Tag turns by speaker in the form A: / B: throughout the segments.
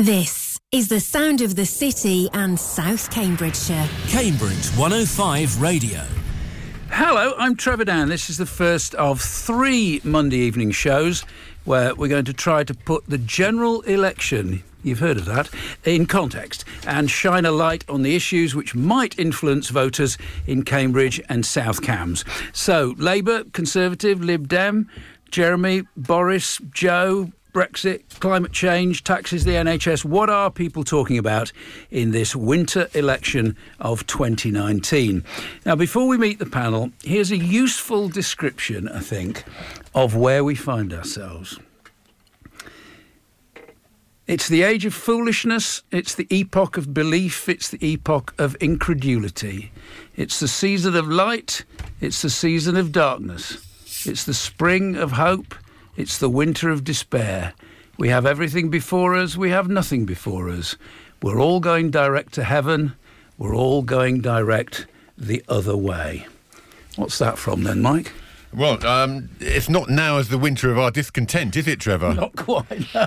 A: This is the sound of the city and South Cambridgeshire.
B: Cambridge 105 Radio.
C: Hello, I'm Trevor Dann. This is the first of three Monday evening shows where we're going to try to put the general election, you've heard of that, in context and shine a light on the issues which might influence voters in Cambridge and South Cambs. So, Labour, Conservative, Lib Dem, Jeremy, Boris, Joe, Brexit, climate change, taxes, the NHS. What are people talking about in this winter election of 2019? Now, before we meet the panel, here's a useful description, I think, of where we find ourselves. It's the age of foolishness, it's the epoch of belief, it's the epoch of incredulity. It's the season of light, it's the season of darkness. It's the spring of hope, it's the winter of despair. We have everything before us, we have nothing before us. We're all going direct to heaven, we're all going direct the other way. What's that from then, Mike?
D: Well, um, it's not now as the winter of our discontent, is it, Trevor?
C: Not quite, no.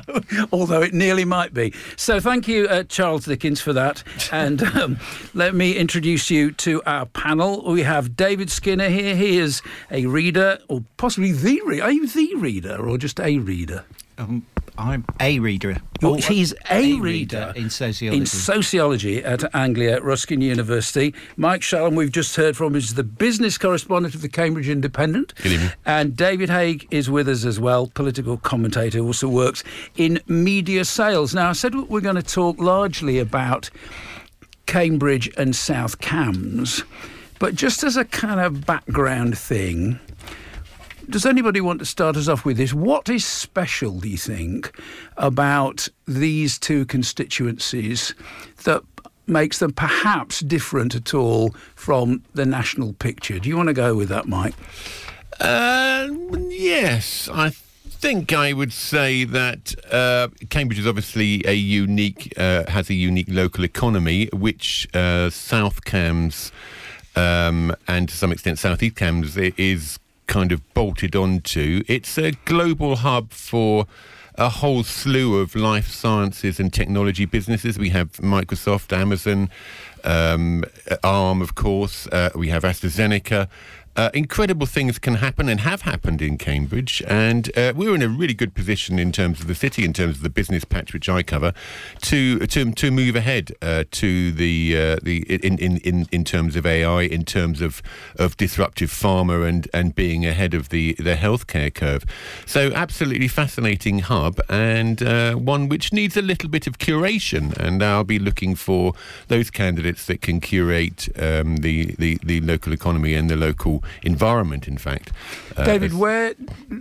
C: Although it nearly might be. So, thank you, uh, Charles Dickens, for that. And um, let me introduce you to our panel. We have David Skinner here. He is a reader, or possibly the reader. Are you the reader, or just a reader?
E: Um, I'm a reader.
C: Oh, he's a,
E: a
C: reader,
E: in sociology.
C: In sociology at Anglia Ruskin University. Mike Scialom, we've just heard from, is the business correspondent of the Cambridge Independent.
D: Good evening.
C: And David Haig is with us as well, political commentator, also works in media sales. Now, I said we're going to talk largely about Cambridge and South Cambs, but just as a kind of background thing, does anybody want to start us off with this? What is special, do you think, about these two constituencies that makes them perhaps different at all from the national picture? Do you want to go with that, Mike?
D: Uh, yes, I think I would say that uh, Cambridge is obviously a unique, uh, has a unique local economy, which uh, South Cambs um, and to some extent South East Cambs is kind of bolted onto. It's a global hub for a whole slew of life sciences and technology businesses. We have Microsoft, Amazon, um, ARM, of course. Uh, we have AstraZeneca. Uh, incredible things can happen and have happened in Cambridge, and uh, we're in a really good position in terms of the city, in terms of the business patch which I cover, to to, to move ahead uh, to the uh, the in, in, in, in terms of AI, in terms of, of disruptive pharma, and, and being ahead of the the healthcare curve. So absolutely fascinating hub, and uh, one which needs a little bit of curation, and I'll be looking for those candidates that can curate um, the, the the local economy and the local environment, in fact.
C: Uh, David, where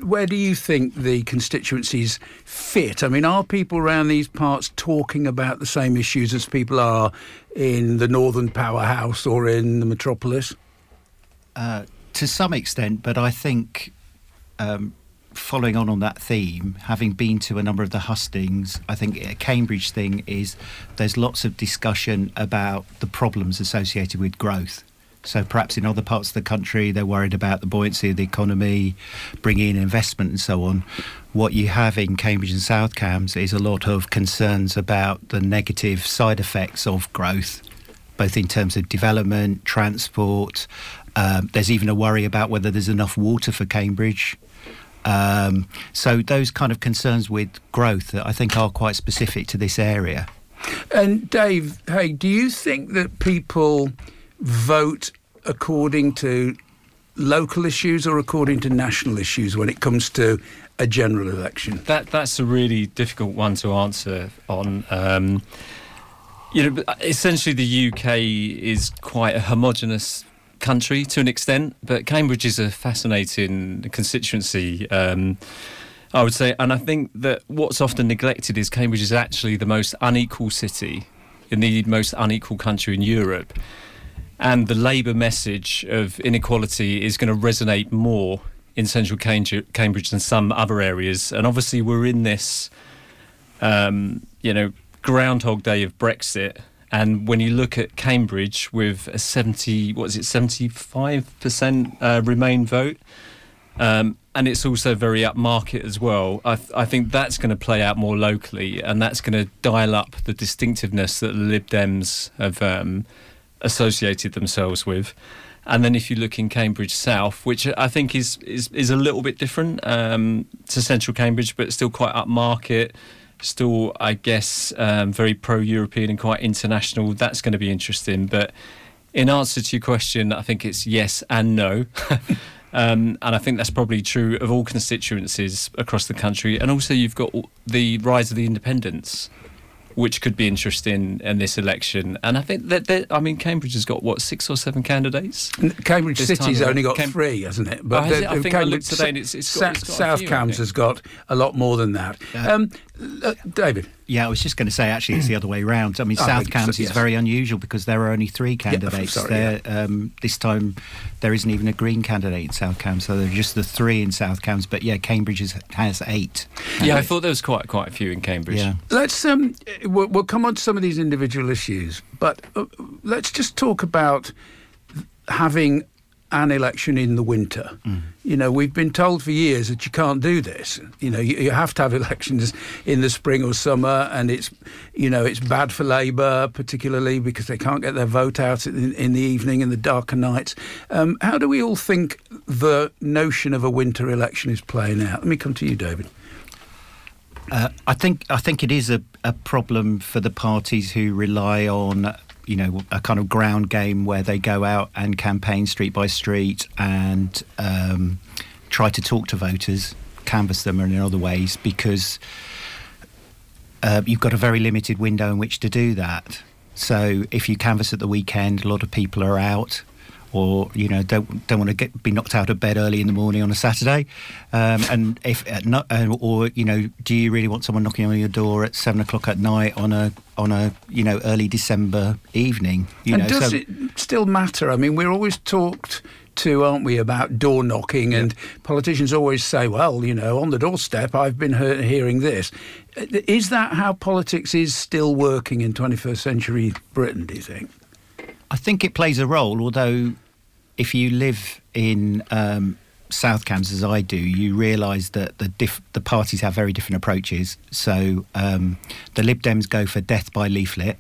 C: where do you think the constituencies fit? I mean, are people around these parts talking about the same issues as people are in the northern powerhouse or in the metropolis?
E: Uh, to some extent, but I think. Um, following on on that theme, having been to a number of the hustings, I think a Cambridge thing is there's lots of discussion about the problems associated with growth. So perhaps in other parts of the country, they're worried about the buoyancy of the economy, bringing in investment and so on. What you have in Cambridge and South Cambs is a lot of concerns about the negative side effects of growth, both in terms of development, transport. Um, there's even a worry about whether there's enough water for Cambridge. Um, so those kind of concerns with growth that I think are quite specific to this area.
C: And Dave, Haig, do you think that people vote according to local issues or according to national issues when it comes to a general election?
F: That that's a really difficult one to answer on. Um, you know, essentially the UK is quite a homogenous country to an extent, but Cambridge is a fascinating constituency. Um, I would say, and I think that what's often neglected is Cambridge is actually the most unequal city in the most unequal country in Europe. And the Labour message of inequality is going to resonate more in central Cambridge than some other areas. And obviously, we're in this, um, you know, Groundhog Day of Brexit. And when you look at Cambridge with a 70, what is it, 75% uh, Remain vote, um, and it's also very upmarket as well. I, th- I think that's going to play out more locally, and that's going to dial up the distinctiveness that the Lib Dems have um, associated themselves with. And then if you look in Cambridge South, which I think is is, is a little bit different um, to central Cambridge, but still quite upmarket, still I guess um, very pro-European and quite international. That's going to be interesting. But in answer to your question, I think it's yes and no. Um, and I think that's probably true of all constituencies across the country. And also, you've got the rise of the independents which could be interesting in this election. And I think that, I mean, Cambridge has got what six or seven candidates.
C: Cambridge City's only got Cam- three, hasn't it?
F: But oh, the, it? I think Cambridge, I looked today, and it's, it's got,
C: it's got South Cambs has got a lot more than that.
E: Uh,
C: um, uh, David.
E: Yeah, I was just going to say actually it's the other way around. I mean, oh, South Cambs so, yes. is very unusual because there are only three candidates. Yeah, sorry, there yeah. um, this time there isn't even a Green candidate in South Cambs, so there are just the three in South Cambs. But yeah, Cambridge has, has eight.
F: Yeah, I thought there was quite quite a few in Cambridge.
E: Yeah.
C: Let's um, we'll, we'll come on to some of these individual issues, but uh, let's just talk about having an election in the winter. Mm. You know, we've been told for years that you can't do this. You know, you, you, have to have elections in the spring or summer, and it's, you know, it's bad for Labour, particularly because they can't get their vote out in, in the evening in the darker nights. Um, how do we all think the notion of a winter election is playing out? Let me come to you, David.
E: Uh, I think I think it is a, a problem for the parties who rely on you know a kind of ground game where they go out and campaign street by street and um, try to talk to voters, canvass them in other ways because uh, you've got a very limited window in which to do that. So if you canvass at the weekend, a lot of people are out or you know don't don't want to get be knocked out of bed early in the morning on a Saturday, um, and if not, uh, or you know, do you really want someone knocking on your door at seven o'clock at night on a on a you know early December evening? You
C: and
E: know,
C: does
E: so,
C: it still matter? I mean, we're always talked to, aren't we, about door knocking? Yeah. And politicians always say, well, you know, on the doorstep, I've been he- hearing this. Is that how politics is still working in 21st century Britain, do you think?
E: I think it plays a role, although if you live in um, South Cambs as I do, you realise that the diff- the parties have very different approaches. So um, the Lib Dems go for death by leaflet.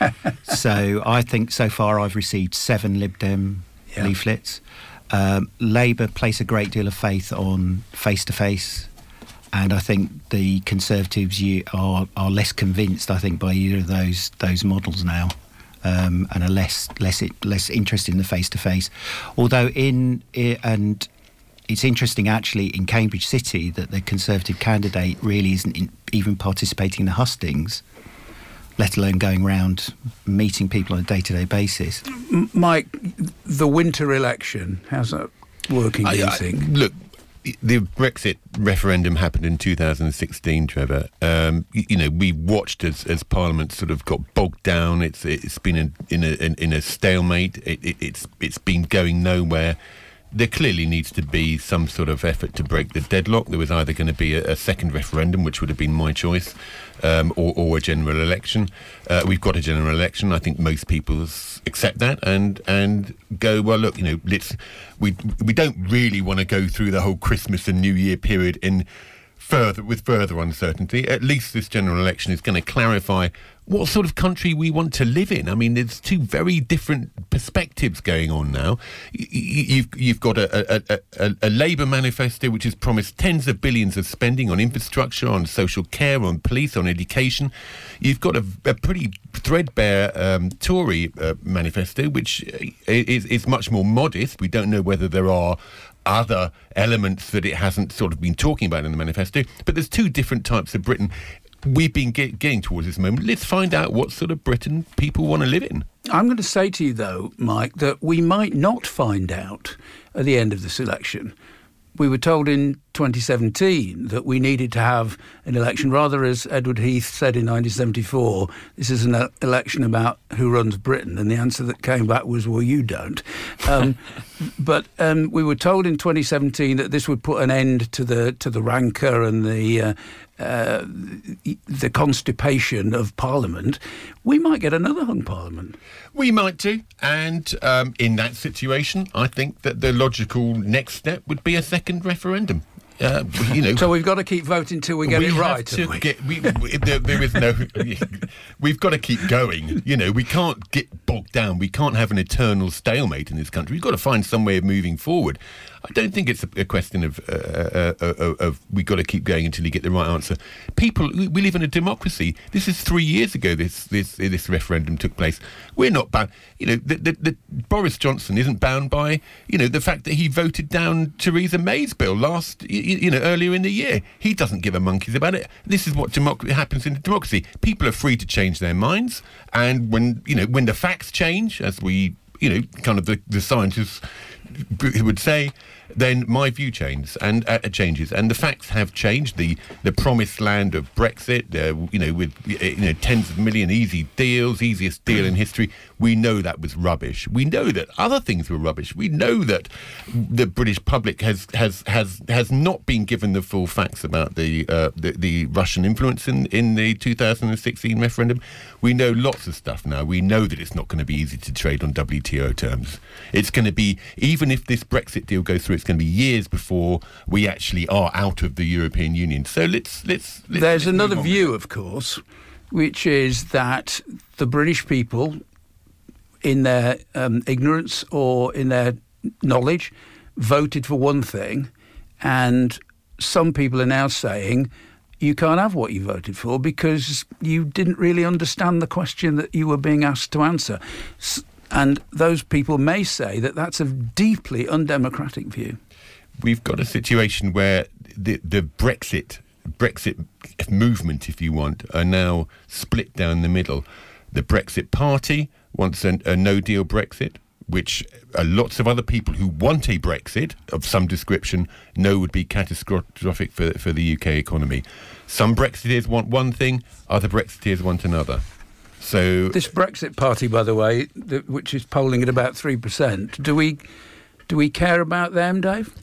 E: so I think so far I've received seven Lib Dem yeah. leaflets. Um, Labour place a great deal of faith on face to face. And I think the Conservatives are, are less convinced, I think, by either of those those models now um, and are less less less interested in the face to face. Although in and it's interesting actually in Cambridge City that the Conservative candidate really isn't in, even participating in the hustings, let alone going around meeting people on a day to day basis.
C: Mike, the winter election, how's that working, do you I, think?
D: Look, the Brexit referendum happened in 2016, Trevor. Um, you, you, know, we watched as, as Parliament sort of got bogged down. It's it's been in, in a in, in a stalemate. It, it, it's it's been going nowhere there clearly needs to be some sort of effort to break the deadlock. There was either going to be a, a second referendum, which would have been my choice, um, or, or, a general election. Uh, we've got a general election. I think most people accept that and and go well. Look, you know, let's we we don't really want to go through the whole Christmas and New Year period in further with further uncertainty. At least this general election is going to clarify what sort of country we want to live in. I mean, there's two very different perspectives going on now. You've you've got a, a, a, a, Labour manifesto which has promised tens of billions of spending on infrastructure, on social care, on police, on education. You've got a, pretty threadbare um, Tory uh, manifesto which uh, is, is much more modest. We don't know whether there are other elements that it hasn't sort of been talking about in the manifesto. But there's two different types of Britain we've been get, getting towards this moment. Let's find out what sort of Britain people want to live in.
C: I'm going to say to you, though, Mike, that we might not find out at the end of this election. We were told in 2017 that we needed to have an election, rather as Edward Heath said in 1974, this is an election about who runs Britain, and the answer that came back was, well, you don't. Um, but um, we were told in 2017 that this would put an end to the to the rancour and the uh, uh, the constipation of Parliament. We might get another hung Parliament.
D: We might do, and um, in that situation, I think that the logical next step would be a second referendum. Uh, you know,
C: so we've got to keep voting till we get
D: we
C: it right. We?
D: Get, we, we, there, there is no. we've got to keep going. You know, we can't get bogged down. We can't have an eternal stalemate in this country. We've got to find some way of moving forward. I don't think it's a, question of, uh, uh, uh, uh of we've got to keep going until you get the right answer. People, we live in a democracy. This is three years ago. This this this referendum took place. We're not bound. You know, the, the, the Boris Johnson isn't bound by you know the fact that he voted down Theresa May's bill last you, you know earlier in the year. He doesn't give a monkeys about it. This is what democ- happens in a democracy. People are free to change their minds, and when you know when the facts change, as we you know kind of the, the scientists would say then my view changes and uh, changes, and the facts have changed. The the promised land of Brexit, uh, you know, with you know tens of million easy deals, easiest deal in history. We know that was rubbish. We know that other things were rubbish. We know that the British public has has has has not been given the full facts about the uh, the, the Russian influence in in the 2016 referendum. We know lots of stuff now. We know that it's not going to be easy to trade on WTO terms. It's going to be even if this Brexit deal goes through it's going to be years before we actually are out of the European Union. So let's let's. let's
C: There's
D: let's
C: another view, of course, which is that the British people, in their um, ignorance or in their knowledge, voted for one thing, and some people are now saying you can't have what you voted for because you didn't really understand the question that you were being asked to answer. And those people may say that that's a deeply undemocratic view.
D: We've got a situation where the, the Brexit Brexit movement, if you want, are now split down the middle. The Brexit Party wants a, a no deal Brexit, which uh, lots of other people who want a Brexit of some description know would be catastrophic for, for the UK economy. Some Brexiteers want one thing, other Brexiteers want another. So
C: this Brexit party, by the way, which is polling at about three percent, do we do we care about them, Dave?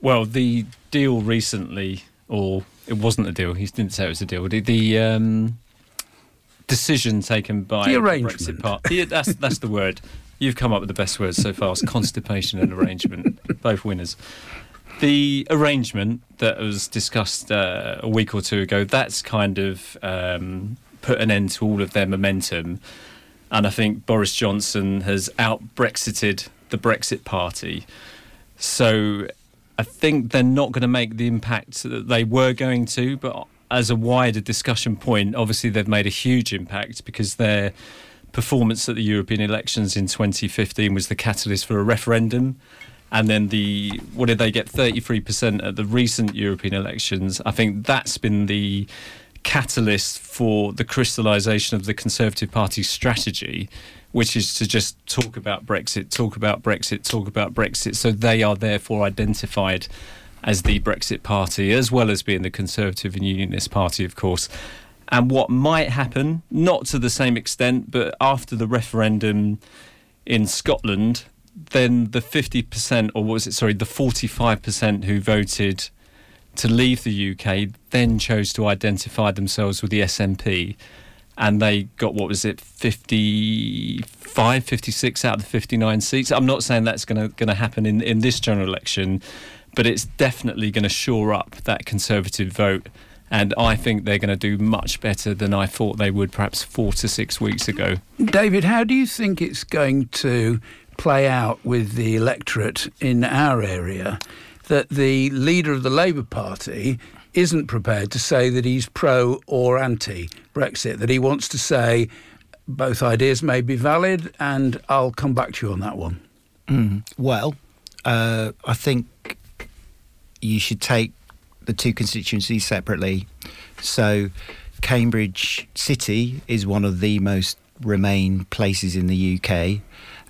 F: Well, the deal recently, or it wasn't a deal. He didn't say it was a deal. The, the um, decision taken by
C: the arrangement.
F: The Brexit party. That's that's the word. You've come up with the best words so far: constipation and arrangement. Both winners. The arrangement that was discussed uh, a week or two ago. That's kind of um, put an end to all of their momentum. And I think Boris Johnson has out Brexited the Brexit Party. So I think they're not going to make the impact that they were going to. But as a wider discussion point, obviously they've made a huge impact because their performance at the European elections in 2015 was the catalyst for a referendum. And then the what did they get? 33% at the recent European elections. I think that's been the catalyst for the crystallisation of the Conservative Party's strategy, which is to just talk about Brexit, talk about Brexit, talk about Brexit. So they are therefore identified as the Brexit Party, as well as being the Conservative and Unionist Party, of course. And what might happen, not to the same extent, but after the referendum in Scotland, then the 50%, or what was it, sorry, the 45% who voted to leave the UK then chose to identify themselves with the SNP and they got what was it 55 56 out of the 59 seats i'm not saying that's going to going to happen in in this general election but it's definitely going to shore up that conservative vote and I think they're going to do much better than I thought they would perhaps 4 to 6 weeks ago
C: David how do you think it's going to play out with the electorate in our area that the leader of the Labour Party isn't prepared to say that he's pro or anti Brexit, that he wants to say both ideas may be valid, and I'll come back to you on that one.
E: Mm. Well, uh, I think you should take the two constituencies separately. So, Cambridge City is one of the most Remain places in the UK,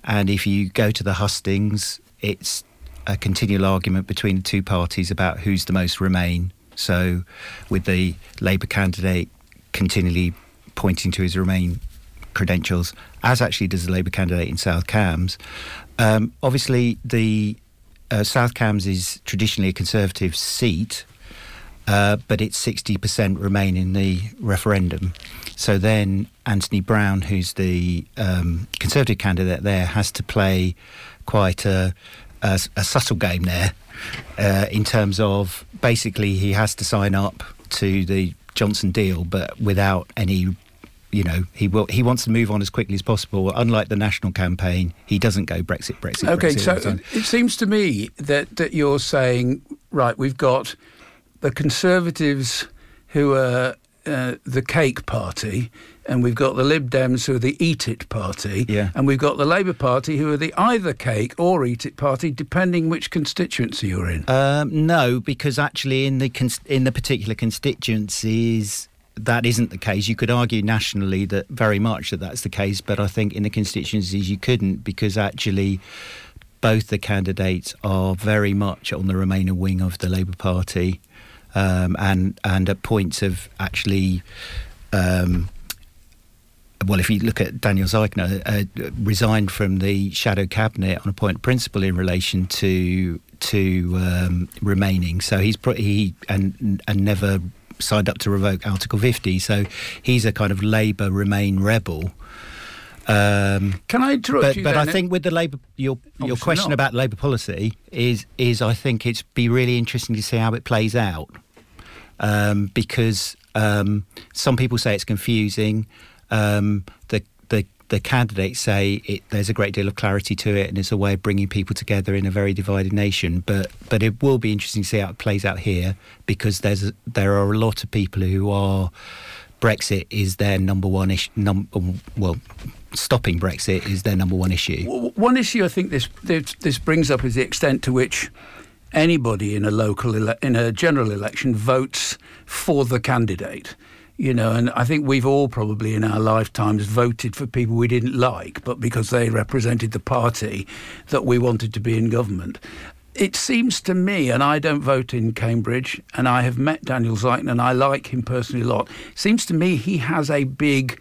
E: and if you go to the hustings, it's a continual argument between the two parties about who's the most Remain. So, with the Labour candidate continually pointing to his Remain credentials, as actually does the Labour candidate in South Cambs. Um, obviously, the uh, South Cambs is traditionally a Conservative seat, uh, but it's 60% Remain in the referendum. So then Anthony Browne, who's the um, Conservative candidate there, has to play quite a, a, a subtle game there uh, in terms of basically he has to sign up to the Johnson deal, but without any you know he will he wants to move on as quickly as possible unlike the national campaign he doesn't go brexit brexit
C: okay
E: brexit
C: so
E: all the time.
C: it seems to me that that you're saying right we've got the conservatives who are uh, the cake party and we've got the lib dems who are the eat it party
E: Yeah.
C: and we've got the labour party who are the either cake or eat it party depending which constituency you're in
E: Um, no, because actually, in the in the particular constituencies, that isn't the case. You could argue nationally that very much that that's the case, but I think in the constituencies you couldn't because actually. Both the candidates are very much on the Remainer wing of the Labour Party, um, and and at points of actually um, well, if you look at Daniel Zeichner, uh, resigned from the shadow cabinet on a point of principle in relation to to um, remaining. So he's pro- he and and never signed up to revoke Article 50. So he's a kind of Labour Remain rebel. Um,
C: can I interrupt
E: but
C: you
E: but I think with the Labour, your your question
C: not.
E: about Labour policy is is I think it's be really interesting to see how it plays out um, because um, some people say it's confusing. Um, the the candidates say it, there's a great deal of clarity to it, and it's a way of bringing people together in a very divided nation. But but it will be interesting to see how it plays out here because there's there are a lot of people who are Brexit is their number one issue. Num- well, stopping Brexit is their number one issue.
C: One issue I think this, this this brings up is the extent to which anybody in a local ele- in a general election votes for the candidate. You know, and I think we've all probably in our lifetimes voted for people we didn't like, but because they represented the party that we wanted to be in government. It seems to me, and I don't vote in Cambridge, and I have met Daniel Zeichner, and I like him personally a lot. Seems to me he has a big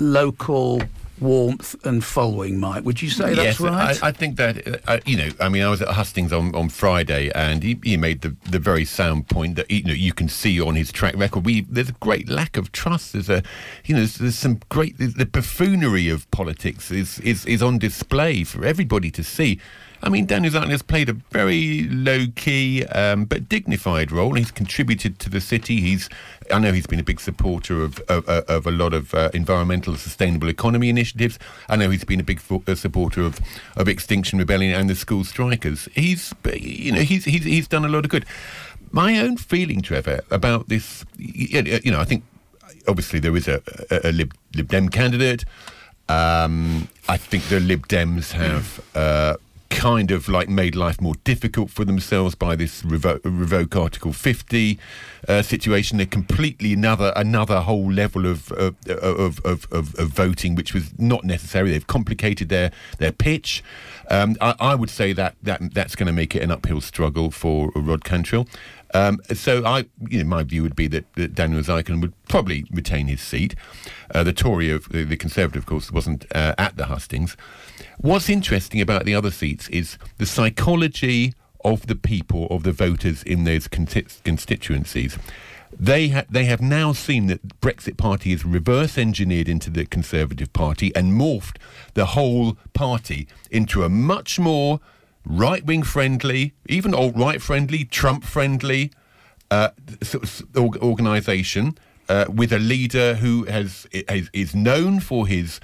C: local warmth and following, Mike. Would you say that's
D: yes,
C: right?
D: I, I think that uh, uh, you know. I mean, I was at Hustings on, on Friday, and he, he made the, the very sound point that you know you can see on his track record. We there's a great lack of trust. There's a you know there's, there's some great the, the buffoonery of politics is, is is on display for everybody to see. I mean, Daniel Zeichner has played a very low key um, but dignified role. He's contributed to the city. He's, I know he's been a big supporter of of, of a lot of uh, environmental sustainable economy initiatives. I know he's been a big fo- uh, supporter of, of Extinction Rebellion and the school strikers. He's, you know, he's, he's he's done a lot of good. My own feeling, Trevor, about this, you know, I think obviously there is a, a, a Lib, Lib Dem candidate. Um, I think the Lib Dems have uh, kind of like made life more difficult for themselves by this revo- revoke Article 50 uh, situation. They're completely another another whole level of of, of, of, of of voting, which was not necessary. They've complicated their their pitch. Um, I, I would say that, that that's going to make it an uphill struggle for Rod Cantrill. Um, so I, you know, my view would be that, that Daniel Zeichner would probably retain his seat. Uh, the Tory, of the, the Conservative, of course, wasn't uh, at the hustings. What's interesting about the other seats is the psychology of the people, of the voters in those consti- constituencies. They ha- they have now seen that Brexit Party is reverse engineered into the Conservative Party and morphed the whole party into a much more right wing friendly, even alt right friendly, Trump friendly uh, organisation uh, with a leader who has, is, is known for his.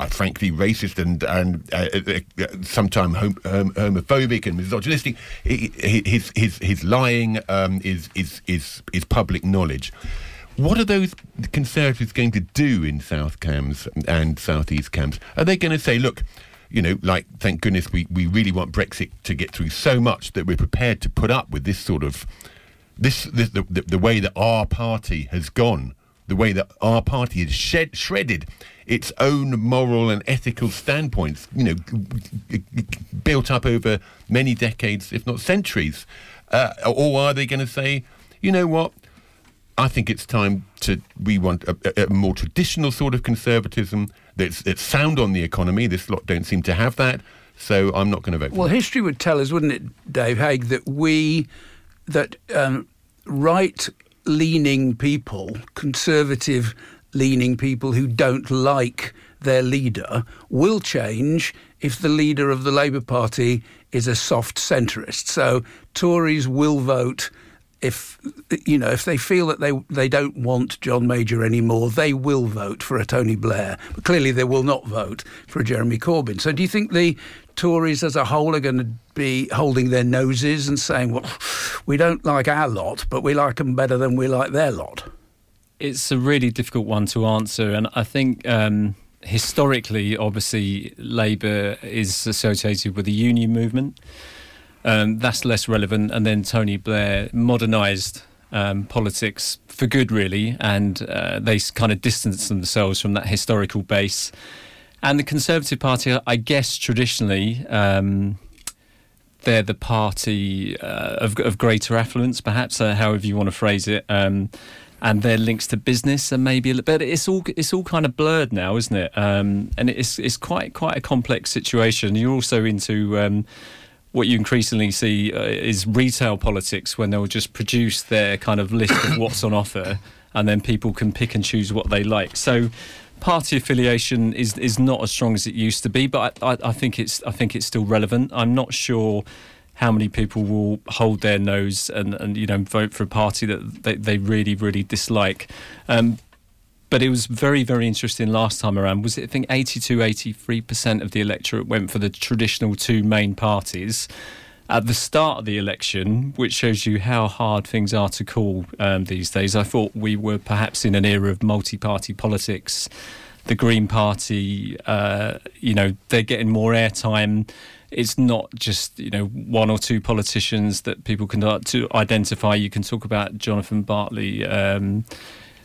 D: Uh, frankly, racist and and uh, uh, uh, sometimes hom- hom- homophobic and misogynistic. His his his lying um, is is is is public knowledge. What are those Conservatives going to do in South Cambs and South East Cambs? Are they going to say, look, you know, like, thank goodness we, we really want Brexit to get through so much that we're prepared to put up with this sort of, this, this the, the, the way that our party has gone the way that our party has shed, shredded its own moral and ethical standpoints, you know, built up over many decades, if not centuries? Uh, or are they going to say, you know what? I think it's time to we want a, a more traditional sort of conservatism that's, that's sound on the economy. This lot don't seem to have that, so I'm not going to vote.
C: Well, history would tell us, wouldn't it, Dave Haig, that we that um, right-leaning people, conservative-leaning people who don't like their leader will change if the leader of the Labour Party is a soft centrist. So Tories will vote if you know if they feel that they they don't want John Major anymore, they will vote for a Tony Blair. But clearly, they will not vote for a Jeremy Corbyn. So, do you think the Tories as a whole are going to be holding their noses and saying, "Well, we don't like our lot, but we like them better than we like their lot"?
F: It's a really difficult one to answer, and I think. Um, historically, obviously, Labour is associated with the union movement. Um, that's less relevant. And then Tony Blair modernised um, politics for good, really, and uh, they kind of distanced themselves from that historical base. And the Conservative Party, I guess, traditionally. Um, they're the party uh, of, of, greater affluence, perhaps, uh, however you want to phrase it, um, and their links to business and maybe a little bit. It's all it's all kind of blurred now, isn't it? Um, and it's it's quite quite a complex situation. You're also into um, what you increasingly see uh, is retail politics when they'll just produce their kind of list of what's on offer and then people can pick and choose what they like. So party affiliation is is not as strong as it used to be, but I, I, I think it's I think it's still relevant. I'm not sure how many people will hold their nose and, and you know vote for a party that they, they really really dislike. Um, but it was very, very interesting last time around. Was it, I think, 82, 83% of the electorate went for the traditional two main parties at the start of the election, which shows you how hard things are to call um, these days. I thought we were perhaps in an era of multi party politics. The Green Party, uh, you know, they're getting more airtime. It's not just you know one or two politicians that people can to identify. You can talk about Jonathan Bartley. Um,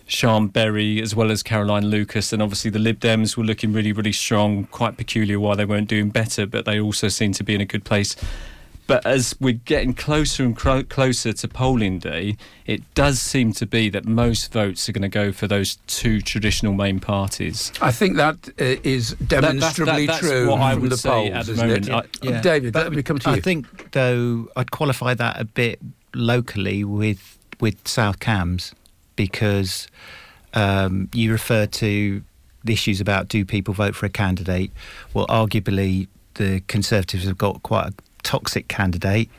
F: Siân Berry as well as Caroline Lucas. And obviously, the Lib Dems were looking really, really strong. Quite peculiar why they weren't doing better, but they also seem to be in a good place. But as we're getting closer and cro- closer to polling day, it does seem to be that most votes are going to go for those two traditional main parties.
C: I think that uh, is demonstrably
F: that, that,
C: true
F: what I
C: from
F: would
C: the
F: say
C: polls,
F: at the moment.
C: it?
F: I-
C: Uh, David, let me come to you.
E: I think, though, I'd qualify that a bit locally with with South Cambs because um, you refer to the issues about do people vote for a candidate. Well, arguably, the Conservatives have got quite a toxic candidate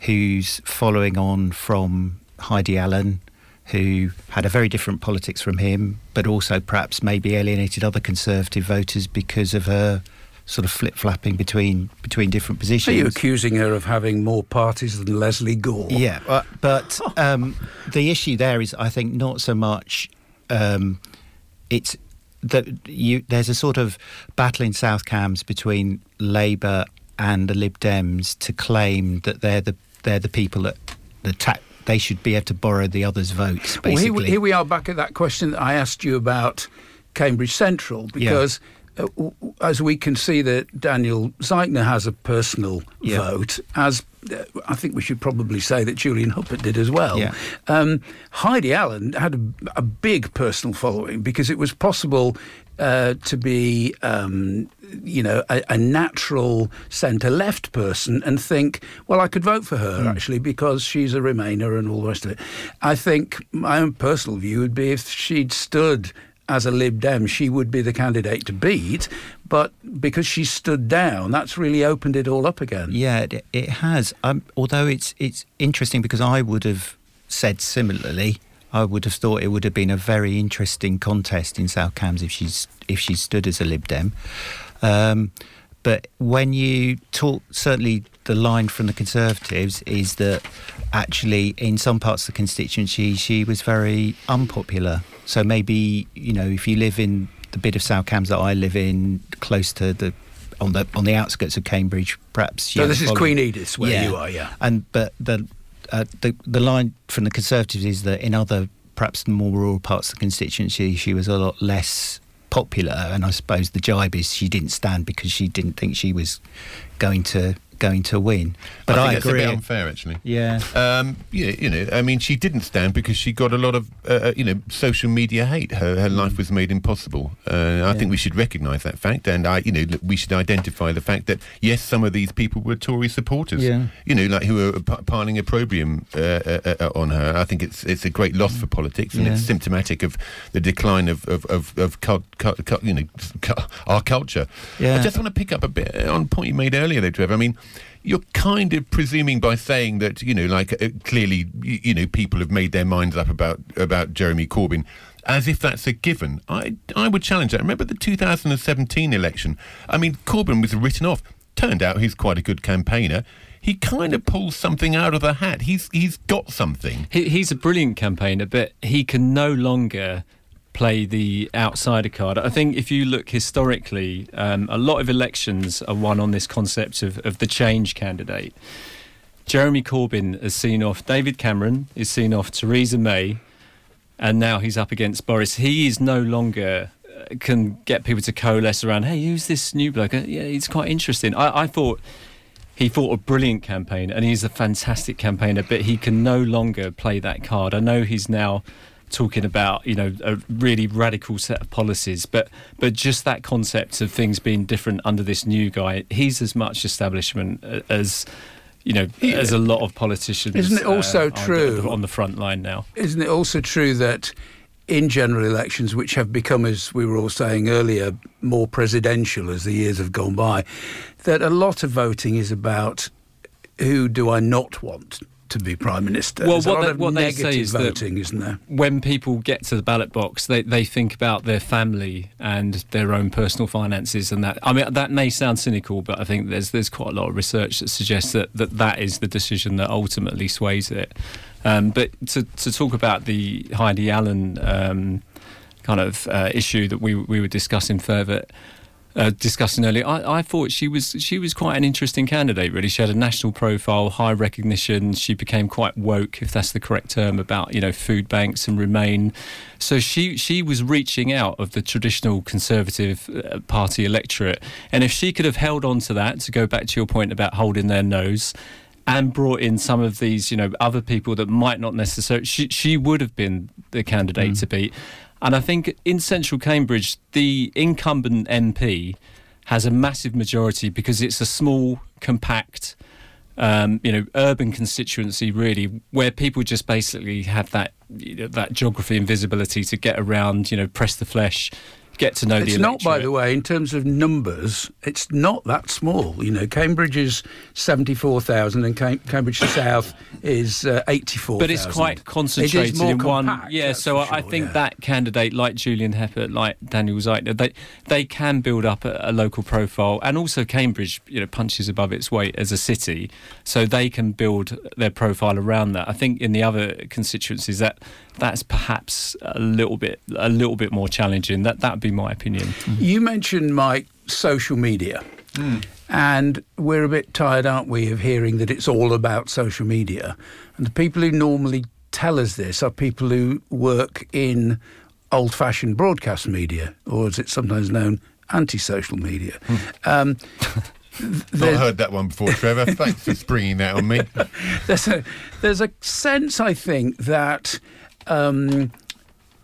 E: who's following on from Heidi Allen, who had a very different politics from him, but also perhaps maybe alienated other Conservative voters because of her sort of flip flapping between between different positions.
C: Are you accusing her of having more parties than Lesley Gore?
E: Yeah, but, but um, the issue there is, I think, not so much. Um, it's that you there's a sort of battle in South Cambs between Labour and the Lib Dems to claim that they're the they're the people that the ta- they should be able to borrow the others' votes.
C: Well,
E: Basically,
C: here, here we are back at that question that I asked you about Cambridge Central, because uh, w- as we can see that Daniel Zeichner has a personal
E: Yeah.
C: vote, as uh, I think we should probably say that Julian Huppert did as well.
E: Yeah.
C: Um, Heidi Allen had a, a big personal following because it was possible uh, to be, um, you know, a, a natural centre-left person and think, well, I could vote for her actually because she's a Remainer and all the rest of it. I think my own personal view would be if she'd stood as a Lib Dem, she would be the candidate to beat. But because she stood down, that's really opened it all up again.
E: Yeah, it, it has. Um, although it's it's interesting because I would have said similarly. I would have thought it would have been a very interesting contest in South Cambs if she's if she stood as a Lib Dem. Um, but when you talk, certainly the line from the Conservatives is that actually in some parts of the constituency she was very unpopular. So maybe you know if you live in the bit of South Cambs that I live in, close to the on the on the outskirts of Cambridge, perhaps.
C: So
E: yeah,
C: this is Queen Edith's where you are, yeah.
E: And but the uh, the the line from the Conservatives is that in other perhaps the more rural parts of the constituency, she was a lot less popular. And I suppose the jibe is she didn't stand because she didn't think she was going to going to win. But
D: I,
E: I, agree.
D: a bit unfair, actually.
E: yeah.
D: Um, you, you know, I mean, she didn't stand because she got a lot of, uh, uh, you know, social media hate. Her, her life was made impossible. Uh, I think we should recognise that fact, and I, you know, we should identify the fact that yes, some of these people were Tory supporters.
E: Yeah.
D: You know, like who were p- piling opprobrium uh, uh, uh, on her. I think it's it's a great loss for politics, and
E: Yeah.
D: it's symptomatic of the decline of of of, of cult, cult, cult, you know, our culture.
E: Yeah.
D: I just want to pick up a bit on a point you made earlier, though, Trevor. I mean, you're kind of presuming by saying that you know, like uh, clearly, you, know, people have made their minds up about about Jeremy Corbyn. As if that's a given. I, I would challenge that. Remember the 2017 election? I mean, Corbyn was written off. Turned out he's quite a good campaigner. He kind of pulls something out of the hat. He's he's got something.
F: He, he's a brilliant campaigner, but he can no longer play the outsider card. I think if you look historically, um, a lot of elections are won on this concept of, of the change candidate. Jeremy Corbyn has seen off David Cameron, is seen off Theresa May, and now he's up against Boris. He is no longer uh, can get people to coalesce around. Hey, who's this new bloke? Uh, Yeah, he's quite interesting. I, I thought he fought a brilliant campaign, and he's a fantastic campaigner. But he can no longer play that card. I know he's now talking about you know a really radical set of policies, but but just that concept of things being different under this new guy, he's as much establishment uh, as. You know, as a lot of politicians,
C: Isn't it also
F: are
C: true-
F: on the front line now?
C: Isn't it also true that in general elections, which have become, as we were all saying earlier, more presidential as the years have gone by, that a lot of voting is about who do I not want to be prime minister?
F: Well,
C: There's
F: what they- what they say is that-
C: voting, isn't there?
F: when people get to the ballot box, they, they think about their family and their own personal finances, and that. I mean, that may sound cynical, but I think there's there's quite a lot of research that suggests that that, that is the decision that ultimately sways it. Um, but to to talk about the Heidi Allen um, kind of uh, issue that we we were discussing further. Uh, discussing earlier, I, I thought she was she was quite an interesting candidate. Really, she had a national profile, high recognition. She became quite woke, if that's the correct term, about you know food banks and Remain. So she she was reaching out of the traditional Conservative uh, Party electorate, and if she could have held on to that, to go back to your point about holding their nose, and brought in some of these, you know, other people that might not necessarily, she, she would have been the candidate to beat. And I think in central Cambridge, the incumbent MP has a massive majority because it's a small, compact, um, you know, urban constituency really, where people just basically have that you know, that geography and visibility to get around, you know, press the flesh, get to know
C: It's
F: the
C: not, by the way, in terms of numbers, it's not that small. You know, Cambridge is 74,000 and Cam- Cambridge South is uh, 84,000.
F: But it's quite
C: It
F: concentrated
C: more
F: in one. Yeah, so I, I think
C: yeah.
F: that candidate, like Julian Huppert, like Daniel Zeichner, they they can build up a, a local profile, and also Cambridge, you know, punches above its weight as a city, so they can build their profile around that. I think in the other constituencies that that's perhaps a little bit a little bit more challenging. That that'd be my opinion.
C: You mentioned, Mike, social media. And we're a bit tired, aren't we, of hearing that it's all about social media. And the people who normally tell us this are people who work in old fashioned broadcast media, or as it's sometimes known, anti social media. Um,
D: Not
C: there-
D: heard that one before, Trevor. Thanks for springing that on me.
C: there's a there's a sense I think that um,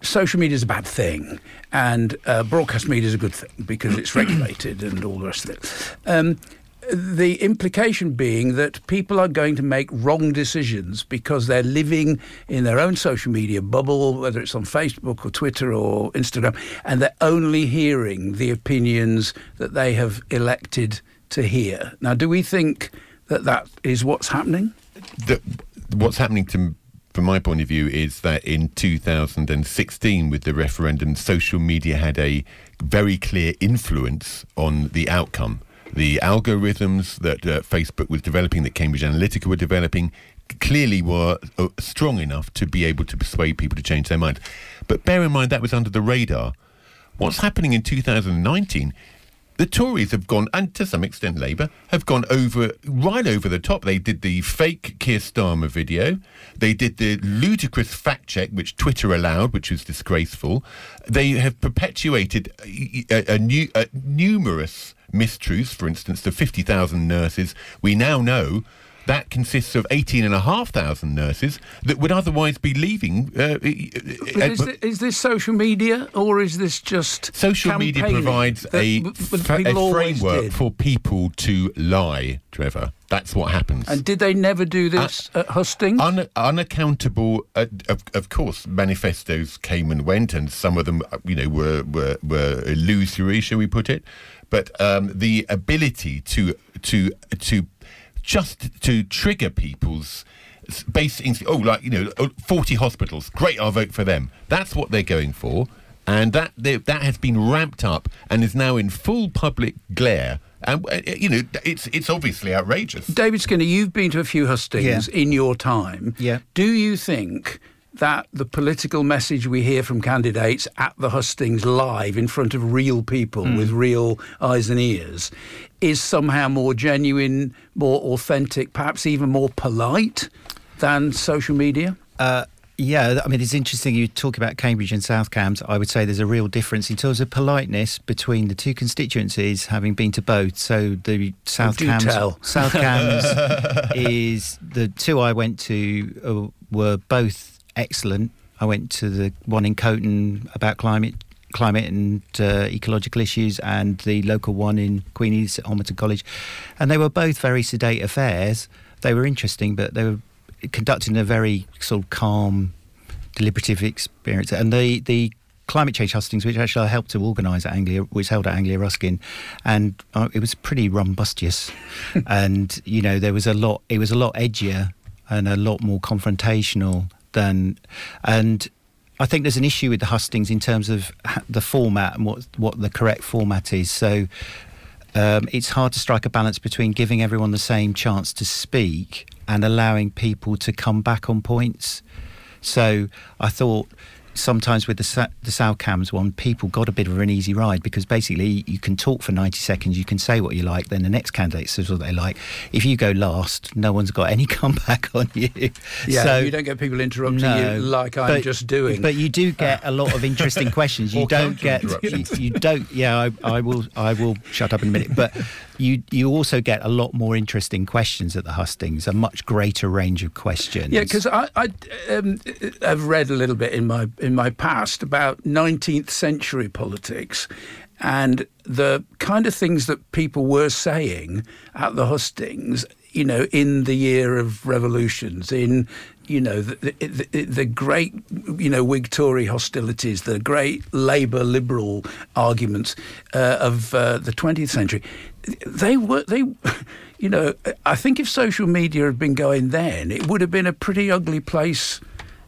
C: social media is a bad thing and uh, broadcast media is a good thing because it's regulated and all the rest of it. Um, the implication being that people are going to make wrong decisions because they're living in their own social media bubble, whether it's on Facebook or Twitter or Instagram, and they're only hearing the opinions that they have elected to hear. Now, do we think that that is what's happening?
D: the, what's happening to, from my point of view, is that in 2016, with the referendum, social media had a very clear influence on the outcome. The algorithms that uh, Facebook was developing, that Cambridge Analytica were developing, clearly were uh, strong enough to be able to persuade people to change their minds. But bear in mind that was under the radar. What's happening in 2019 the Tories have gone, and to some extent Labour, have gone over right over the top. They did the fake Keir Starmer video. They did the ludicrous fact check, which Twitter allowed, which was disgraceful. They have perpetuated a, a, a new, a numerous mistruths. For instance, the 50,000 nurses. We now know that consists of 18,500 nurses that would otherwise be leaving. Uh,
C: is, thi- is this social media or is this just
D: Social media provides a,
C: w- w-
D: fra-
C: people
D: a framework for people to lie, Trevor. That's what happens.
C: And did they never do this at Hustings?
D: Un- unaccountable, uh, of, of course, manifestos came and went, and some of them, uh, you know, were were, were illusory, shall we put it? But um, the ability to to to just to trigger people's s- basic instinct. Oh, like you know, forty hospitals, great, I'll vote for them. That's what they're going for, and that they, that has been ramped up and is now in full public glare. And uh, you know, it's it's obviously outrageous.
C: David Skinner, you've been to a few hustings
E: Yeah.
C: in your time.
E: Yeah.
C: Do you think that the political message we hear from candidates at the hustings live in front of real people
E: Hmm.
C: with real eyes and ears is somehow more genuine, more authentic, perhaps even more polite than social media?
E: Uh, yeah, I mean, it's interesting you talk about Cambridge and South Cambs. I would say there's a real difference in terms of politeness between the two constituencies, having been to both. So the South
C: do
E: Cambs,
C: tell.
E: South Cambs is the two I went to uh, were both excellent. I went to the one in Coton about climate. Climate and uh, ecological issues, and the local one in Queenie's at Homerton College, and they were both very sedate affairs. They were interesting, but they were conducted in a very sort of calm, deliberative experience. And the, the climate change hustings, which actually I helped to organise at Anglia, was held at Anglia Ruskin, and uh, it was pretty rumbustious. and you know, there was a lot. It was a lot edgier and a lot more confrontational than, and. I think there's an issue with the hustings in terms of the format and what what the correct format is. So um, it's hard to strike a balance between giving everyone the same chance to speak and allowing people to come back on points. So I thought sometimes with the the South Cambs one, people got a bit of an easy ride because basically you can talk for 90 seconds, you can say what you like, then the next candidate says what they like. If you go last, no one's got any comeback on you.
C: Yeah,
E: So-
C: you don't get people interrupting
E: no,
C: you like I'm
E: but-
C: just doing.
E: But you do get a lot of interesting questions. You don't get you, you don't. Yeah, I, I will. I will shut up in a minute. But you you also get a lot more interesting questions at the hustings. A much greater range of questions.
C: Yeah, because I, I um, have read a little bit in my in my past about 19th century politics, and the kind of things that people were saying at the hustings. You know, in the year of revolutions, in you know the, the, the, the great you know Whig Tory hostilities, the great Labour Liberal arguments uh, of uh, the 20th century, they were they. You know, I think if social media had been going then, it would have been a pretty ugly place,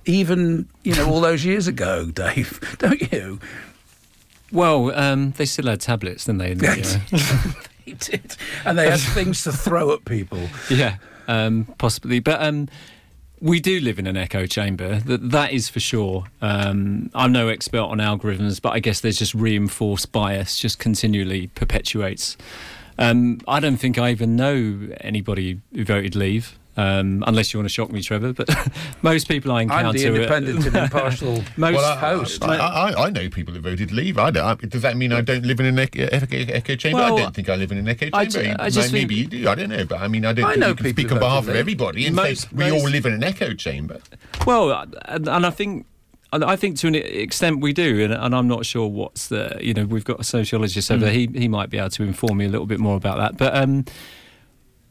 C: even you know all those years ago, Dave. Don't you?
F: Well, um, they still had tablets, didn't they? in the,
C: He did, and they had things to throw at people.
F: yeah, um, possibly. But um, we do live in an echo chamber. That that is for sure. Um, I'm no expert on algorithms, but I guess there's just reinforced bias, just continually perpetuates. Um, I don't think I even know anybody who voted Leave. Um, unless you want to shock me, Trevor, but most people I encounter,
C: I'm the independent and impartial
F: most
D: Well, I,
C: host.
D: I, I, I know people who voted leave. I don't, I, does that mean I don't live in an echo, echo, echo chamber?
F: Well,
D: I don't think I live in an echo chamber.
F: ju- I
D: Maybe
F: just
D: Maybe you do. I don't know. But I mean, I don't
C: I
D: think
C: know
D: you can
C: people
D: speak
C: who
D: on behalf of everybody and
F: Most-
D: say we all live in an echo chamber.
F: Well, and, and I think. I think to an extent we do, and, and I'm not sure what's the. You know, we've got a sociologist over there. He he might be able to inform me a little bit more about that. But um,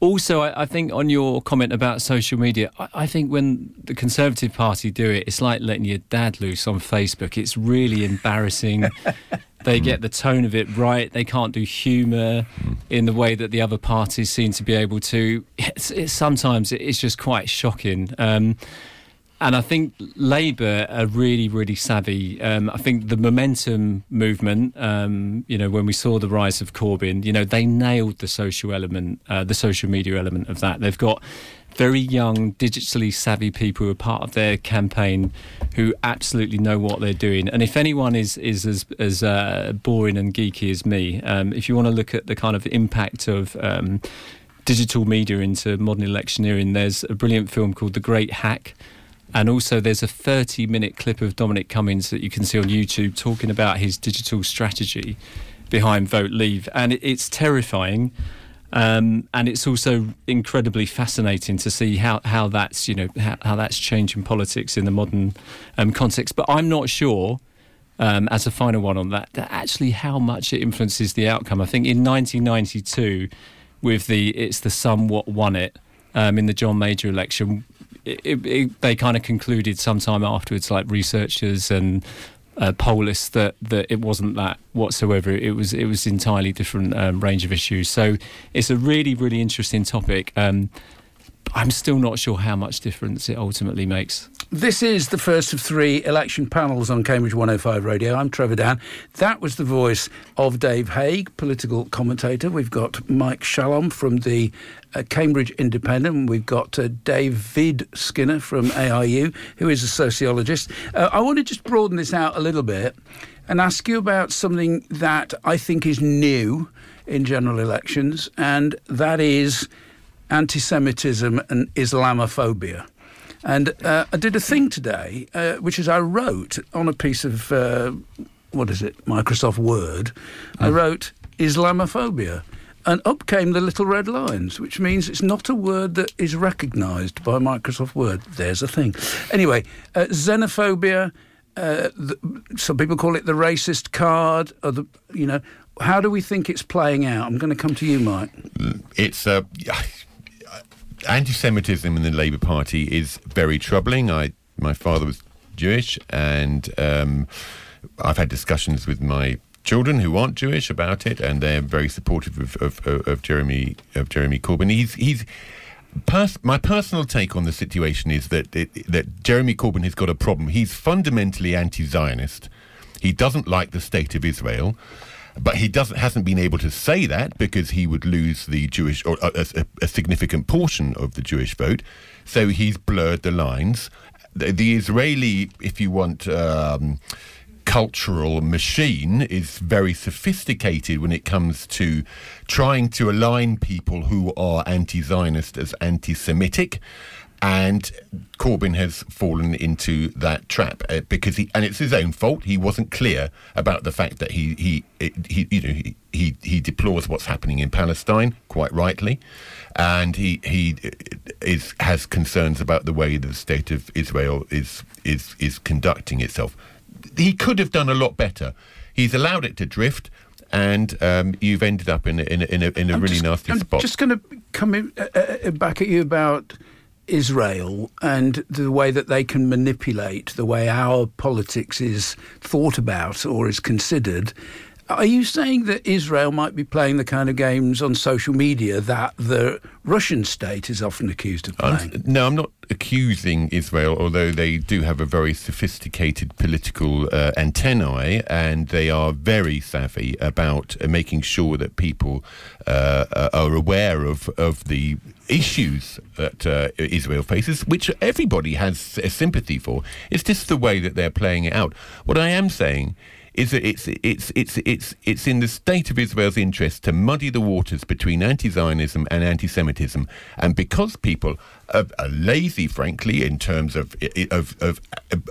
F: also, I, I think on your comment about social media, I, I think when the Conservative Party do it, it's like letting your dad loose on Facebook. It's really embarrassing. they get the tone of it right. They can't do humour in the way that the other parties seem to be able to. It's, it's sometimes it's just quite shocking. Um, and I think Labour are really, really savvy. Um, I think the momentum movement, um, you know, when we saw the rise of Corbyn, you know, they nailed the social element, uh, the social media element of that. They've got very young, digitally savvy people who are part of their campaign who absolutely know what they're doing. And if anyone is is as as uh, boring and geeky as me, um, if you want to look at the kind of impact of um, digital media into modern electioneering, there's a brilliant film called The Great Hack. And also, there's a 30 minute clip of Dominic Cummings that you can see on YouTube talking about his digital strategy behind Vote Leave. And it's terrifying. Um, and it's also incredibly fascinating to see how, how that's you know how, how that's changing politics in the modern um, context. But I'm not sure, um, as a final one on that, that actually how much it influences the outcome. I think in 1992, with the it's the somewhat won it um, in the John Major election, it, it, they kind of concluded sometime afterwards, like researchers and uh, Polis, that that it wasn't that whatsoever. It was it was entirely different um, range of issues. So it's a really really interesting topic. Um, I'm still not sure how much difference it ultimately makes.
C: This is the first of three election panels on Cambridge 105 Radio. I'm Trevor Dann. That was the voice of Dave Haig, political commentator. We've got Mike Scialom from the uh, Cambridge Independent. We've got uh, David Skinner from ARU, who is a sociologist. Uh, I want to just broaden this out a little bit and ask you about something that I think is new in general elections, and that is anti Semitism and Islamophobia. And uh, I did a thing today, uh, which is I wrote on a piece of, uh, what is it, Microsoft Word, I hmm. wrote Islamophobia. And up came the little red lines, which means it's not a word that is recognised by Microsoft Word. There's a thing. Anyway, uh, xenophobia, uh, the, some people call it the racist card, or the, you know, how do we think it's playing out? I'm going to come to you, Mike.
D: It's uh, anti-Semitism in the Labour Party is very troubling. I, my father was Jewish, and um, I've had discussions with my children who aren't Jewish about it, and they're very supportive of, of, of Jeremy of Jeremy Corbyn. He's he's. Pers- my personal take on the situation is that it, that Jeremy Corbyn has got a problem. He's fundamentally anti-Zionist. He doesn't like the state of Israel. But he doesn't hasn't been able to say that because he would lose the Jewish or a, a, a significant portion of the Jewish vote. So he's blurred the lines. The, the Israeli, if you want. Um, cultural machine is very sophisticated when it comes to trying to align people who are anti Zionist as anti Semitic and Corbyn has fallen into that trap uh, because he and it's his own fault. He wasn't clear about the fact that he he he you know he he, he deplores what's happening in Palestine quite rightly, and he he uh, is has concerns about the way the state of Israel is is is conducting itself. He could have done a lot better. He's allowed it to drift and um, you've ended up in a, in a, in a, in a really
C: just,
D: nasty
C: I'm
D: spot.
C: Just going to come in, uh, uh, back at you about Israel and the way that they can manipulate the way our politics is thought about or is considered. Are you saying that Israel might be playing the kind of games on social media that the Russian state is often accused of playing?
D: I'm, no, I'm not accusing Israel, although they do have a very sophisticated political uh, antennae and they are very savvy about uh, making sure that people uh, are aware of, of the issues that uh, Israel faces, which everybody has a sympathy for. It's just the way that they're playing it out. What I am saying is that it's it's it's it's it's in the state of Israel's interest to muddy the waters between anti-Zionism and anti-Semitism, and because people are, are lazy, frankly, in terms of, of of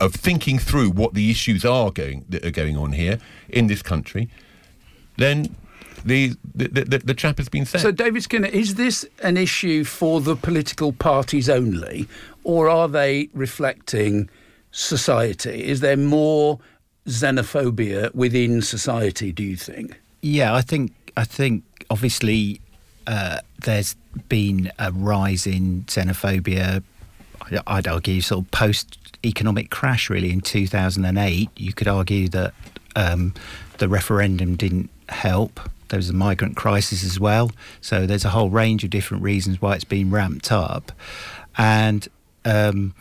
D: of thinking through what the issues are going that are going on here in this country, then the, the, the, the, trap has been set.
C: So, David Skinner, is this an issue for the political parties only, or are they reflecting society? Is there more xenophobia within society? Do you think?
E: Yeah, I think I think obviously uh, there's been a rise in xenophobia. I'd argue sort of post economic crash really in 2008. You could argue that um, the referendum didn't help. There was a migrant crisis as well. So there's a whole range of different reasons why it's been ramped up. And um,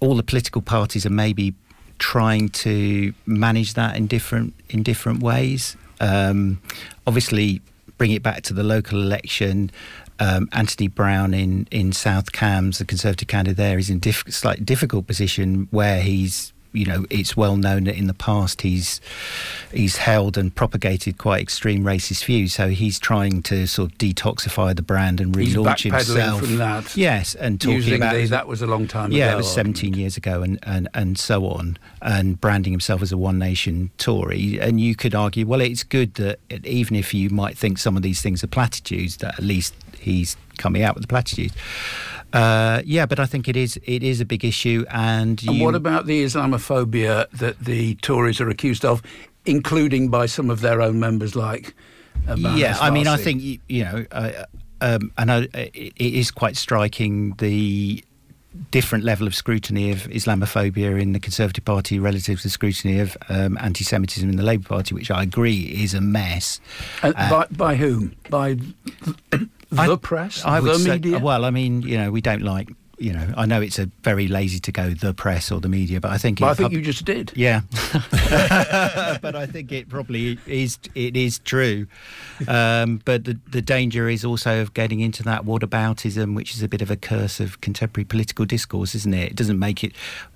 E: all the political parties are maybe trying to manage that in different in different ways. Um, obviously, bring it back to the local election. Um, Anthony Browne in, in South Cambs, the Conservative candidate there, is in diff- slightly difficult position where he's you know, it's well known that in the past he's he's held and propagated quite extreme racist views. So he's trying to sort of detoxify the brand and relaunch himself.
C: from that.
E: Yes, and talking
C: Using
E: about
C: the, that was a long time
E: yeah,
C: ago.
E: Yeah, it was 17 years ago, and, and, and so on, and branding himself as a one nation Tory. And you could argue, well, it's good that even if you might think some of these things are platitudes, that at least he's coming out with the platitudes. Uh, yeah, but I think it is it is a big issue, and,
C: And what about the Islamophobia that the Tories are accused of, including by some of their own members like
E: yeah, I mean, I think you, you know, uh, um, I it, it is quite striking the different level of scrutiny of Islamophobia in the Conservative Party relative to the scrutiny of um, anti-Semitism in the Labour Party, which I agree is a mess.
C: Uh,
E: uh,
C: by, by whom? By the
E: I-
C: press?
E: I
C: the
E: say,
C: media?
E: well, I mean, you know, we don't like. You know, I know it's a very lazy to go the press or the media, but I think
C: I think
E: pub-
C: you just did.
E: Yeah, but I think it probably is. It is true, um, but the the danger is also of getting into that whataboutism, which is a bit of a curse of contemporary political discourse, isn't it? It doesn't make it